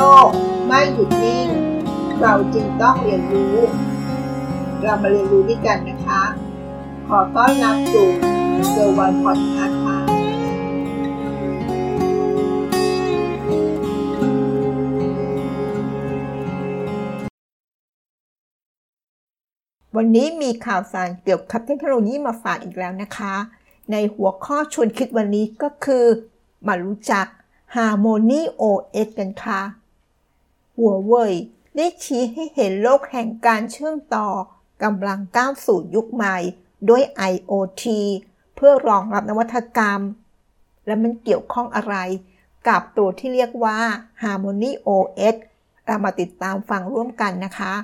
ลกไม่หยุดนิ่ง เราจึงต้องเรียนรู้ เรามาเรียนรู้ด้วยกันนะคะ ขอต้อนรับสู่เซอร์วันพอดคาส์ค่ะวันนี้มีข่าวสารเกี่ยวกับเทคโนโลยีมาฝากอีกแล้วนะคะ ในหัวข้อชวนคิดวันนี้ก็คือ มารู้จัก Harmony OS กันค่ะ หัวเว่ยได้ชี้ให้เห็นโลกแห่งการเชื่อมต่อกำลังก้าวสู่ยุคใหม่ด้วย IoT เพื่อรองรับนวัตกรรม และมันเกี่ยวข้องอะไร กับตัวที่เรียกว่า Harmony OS เรามาติดตามฟังร่วมกันนะคะ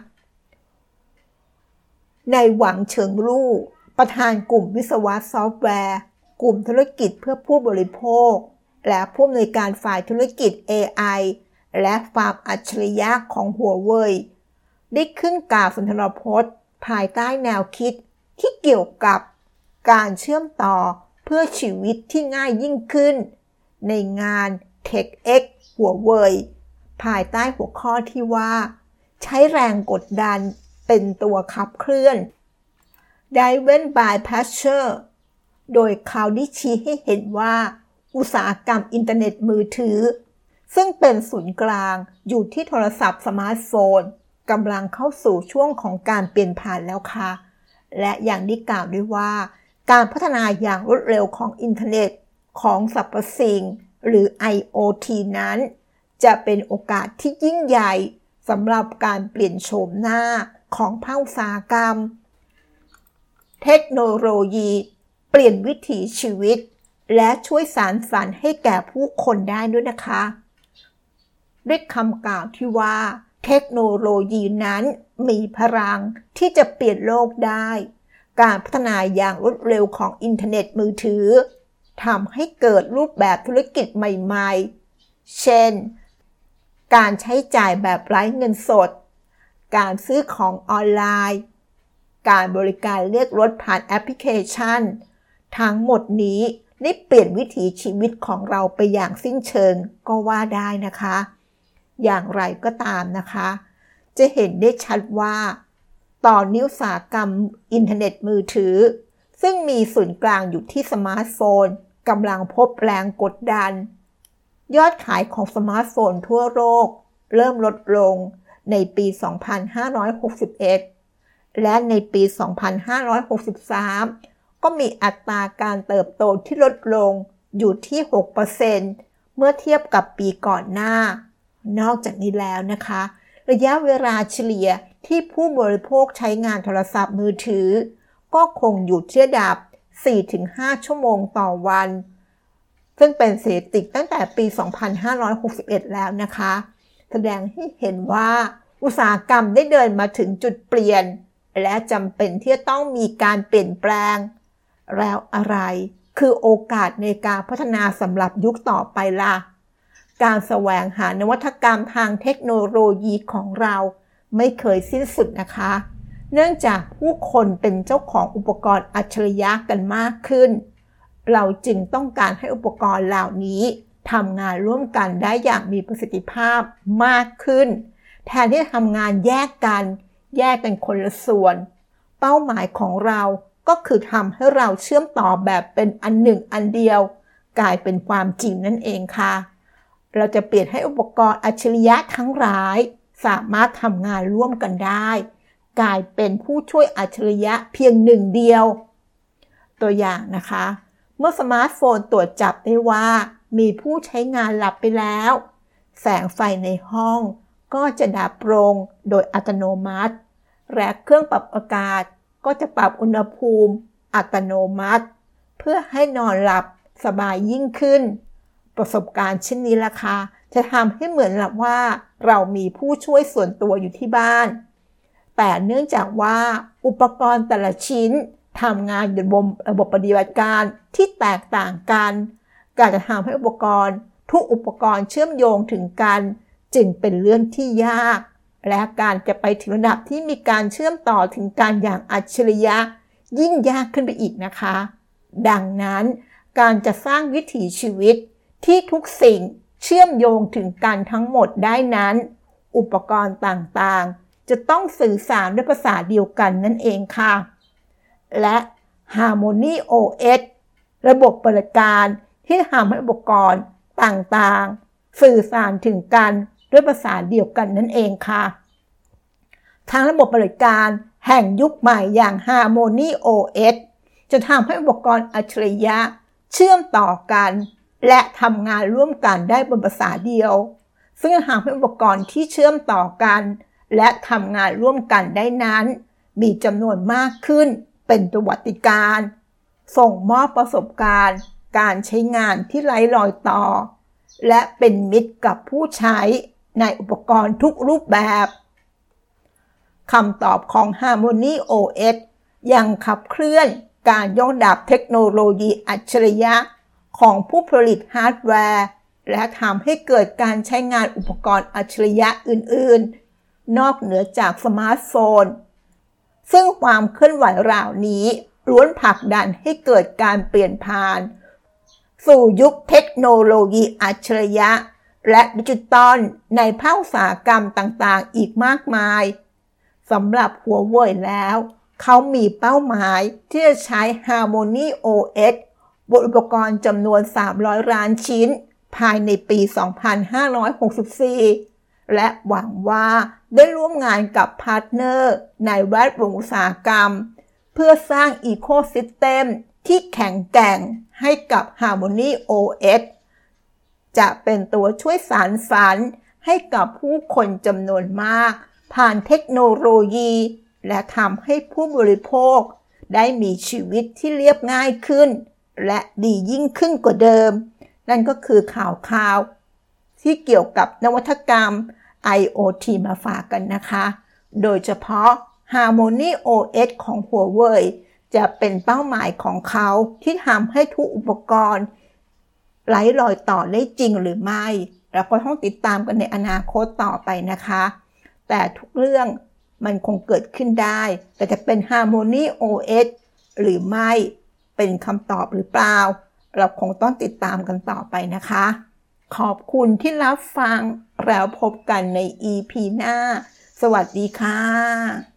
ในหวังเฉิงลู่ประธานกลุ่มวิศวะซอฟต์แวร์ กลุ่มธุรกิจเพื่อผู้บริโภค และผู้อำนวยการฝ่ายธุรกิจ AI และฟามอัจฉริยะของหัวเว่ยได้ขึ้นกล่าวสุนทรพจน์ ภายใต้แนวคิดที่เกี่ยวกับการเชื่อมต่อเพื่อชีวิตที่ง่ายยิ่งขึ้น ในงาน TechX หัวเว่ยภายใต้หัวข้อที่ว่า ใช้แรงกดดันเป็นตัวขับเคลื่อน d i v e n by Pressure โดยเขาได้ชี้ให้เห็นว่า อุตสาหกรรมอินเทอร์เน็ตมือถือ ซึ่งเป็นศูนย์กลางอยู่ที่โทรศัพท์สมาร์ทโฟนกำลังเข้าสู่ช่วงของการเปลี่ยนผ่านแล้วค่ะ และอย่างที่กล่าวด้วยว่า การพัฒนาอย่างรวดเร็วของอินเทอร์เน็ตของสรรพสิ่ง หรือ IoT นั้น จะเป็นโอกาสที่ยิ่งใหญ่สำหรับการเปลี่ยนโฉมหน้าของภาคอุตสาหกรรม เทคโนโลยี เปลี่ยนวิถีชีวิต และช่วยสารฝันให้แก่ผู้คนได้ด้วยนะคะ ด้วยคำกล่าวที่ว่า เทคโนโลยีนั้นมีพลังที่จะเปลี่ยนโลกได้ การพัฒนาอย่างรวดเร็วของอินเทอร์เน็ตมือถือทำให้เกิดรูปแบบธุรกิจใหม่ๆ เช่น การใช้จ่ายแบบไร้เงินสด การซื้อของออนไลน์ การบริการเรียกรถผ่านแอปพลิเคชัน ทั้งหมดนี้ได้เปลี่ยนวิถีชีวิตของเราไปอย่างสิ้นเชิงก็ว่าได้นะคะ อย่างไรก็ตามนะคะ จะเห็นได้ชัดว่าต่อนิ้วสากรรมอินเทอร์เน็ตมือถือ ซึ่งมีศูนย์กลางอยู่ที่สมาร์ทโฟนกำลังพบแรงกดดัน ยอดขายของสมาร์ทโฟนทั่วโลกเริ่มลดลงในปี 2561 และในปี 2563 ก็มีอัตราการเติบโตที่ลดลงอยู่ที่ 6%เมื่อเทียบกับปีก่อนหน้า นอกจากนี้แล้วนะคะ ระยะเวลาเฉลี่ยที่ผู้บริโภคใช้งานโทรศัพท์มือถือ ก็คงอยู่ที่ระดับ 4-5 ชั่วโมงต่อวัน ซึ่งเป็นสถิติตั้งแต่ปี 2561 แล้วนะคะ แสดงให้เห็นว่าอุตสาหกรรมได้เดินมาถึงจุดเปลี่ยน และจำเป็นที่จะต้องมีการเปลี่ยนแปลง แล้วอะไรคือโอกาสในการพัฒนาสำหรับยุคต่อไปล่ะ การแสวงหานวัตกรรมทางเทคโนโลยีของเราไม่เคยสิ้นสุดนะคะ เนื่องจากผู้คนเป็นเจ้าของอุปกรณ์อัจฉริยะกันมากขึ้น เราจึงต้องการให้อุปกรณ์เหล่านี้ทำงานร่วมกันได้อย่างมีประสิทธิภาพมากขึ้น แทนที่จะทำงานแยกกัน แยกเป็นคนละส่วน เป้าหมายของเราก็คือทำให้เราเชื่อมต่อแบบเป็นอันหนึ่งอันเดียว กลายเป็นความจริงนั่นเองค่ะ เราจะเปลี่ยนให้อุปกรณ์อัจฉริยะทั้งหลาย สามารถทำงานร่วมกันได้ กลายเป็นผู้ช่วยอัจฉริยะเพียงหนึ่งเดียว ตัวอย่างนะคะ เมื่อสมาร์ทโฟนตรวจจับได้ว่า มีผู้ใช้งานหลับไปแล้ว แสงไฟในห้องก็จะดับลงโดยอัตโนมัติ และเครื่องปรับอากาศก็จะปรับอุณหภูมิ อัตโนมัติ เพื่อให้นอนหลับสบายยิ่งขึ้น ประสบการณ์เช่นนี้ล่ะค่ะจะทำให้เหมือนกับว่า เรามีผู้ช่วยส่วนตัวอยู่ที่บ้าน แต่เนื่องจากว่าอุปกรณ์แต่ละชิ้นทำงานอยู่บนระบบปฏิบัติการที่แตกต่างกัน การจะทำให้อุปกรณ์ ทุกอุปกรณ์เชื่อมโยงถึงกัน จึงเป็นเรื่องที่ยาก และการจะไปถึงระดับที่มีการเชื่อมต่อถึงการอย่างอัจฉริยะ ยิ่งยากขึ้นไปอีกนะคะ ดังนั้นการจะสร้างวิถีชีวิต ที่ทุกสิ่งเชื่อมโยงถึงกันทั้งหมดได้นั้น อุปกรณ์ต่างๆ จะต้องสื่อสารด้วยภาษาเดียวกันนั่นเองค่ะ และ Harmony OS ระบบบริการที่ทำให้อุปกรณ์ต่างๆ สื่อสารถึงกันด้วยภาษาเดียวกันนั่นเองค่ะ ทางระบบบริการแห่งยุคใหม่อย่าง Harmony OS จะทำให้อุปกรณ์อัจฉริยะเชื่อมต่อกัน และทำงานร่วมกันได้บนภาษาเดียว ซึ่งทำให้อุปกรณ์ที่เชื่อมต่อกัน และทำงานร่วมกันได้นั้น มีจำนวนมากขึ้นเป็นประวัติการ ส่งมอบประสบการณ์ การใช้งานที่ไร้รอยต่อ และเป็นมิตรกับผู้ใช้ในอุปกรณ์ทุกรูปแบบคำตอบของ Harmony OS ยังขับเคลื่อนการยกระดับเทคโนโลยีอัจฉริยะ ของผู้ผลิตฮาร์ดแวร์ และทำให้เกิดการใช้งานอุปกรณ์อัจฉริยะอื่น ๆ นอกเหนือจากสมาร์ทโฟน ซึ่งความเคลื่อนไหวเหล่านี้ล้วนผลักดันให้เกิดการเปลี่ยนผ่าน สู่ยุคเทคโนโลยีอัจฉริยะ และดิจิตอลในภาคอุตสาหกรรมต่างๆ อีกมากมายสำหรับหัวเว่ยแล้ว เขามีเป้าหมายที่จะใช้ Harmony OS บนอุปกรณ์จำนวน 300 ล้านชิ้น ภายในปี 2564 และหวังว่าได้ร่วมงานกับ partner ในแวดวงอุตสาหกรรม เพื่อสร้างอีโคซิสเต็มที่แข็งแกร่งให้กับ Harmony OS จะเป็นตัวช่วยสารฝันให้กับผู้คนจำนวนมาก ผ่านเทคโนโลยี และทำให้ผู้บริโภค ได้มีชีวิตที่เรียบง่ายขึ้น และดียิ่งขึ้นกว่าเดิม นั่นก็คือข่าวข่าว ที่เกี่ยวกับนวัตกรรม IoT มาฝากกันนะคะ โดยเฉพาะ Harmony OS ของหัวเว่ยจะเป็นเป้าหมายของเขาที่ทำให้ทุกอุปกรณ์ไร้รอยต่อได้จริงหรือไม่ เราก็ต้องติดตามกันในอนาคตต่อไปนะคะ แต่ทุกเรื่องมันคงเกิดขึ้นได้ แต่จะเป็น Harmony OS หรือไม่ เป็นคำตอบหรือเปล่า เราคงต้องติดตามกันต่อไปนะคะ ขอบคุณที่รับฟังแล้วพบกันใน EP หน้า สวัสดีค่ะ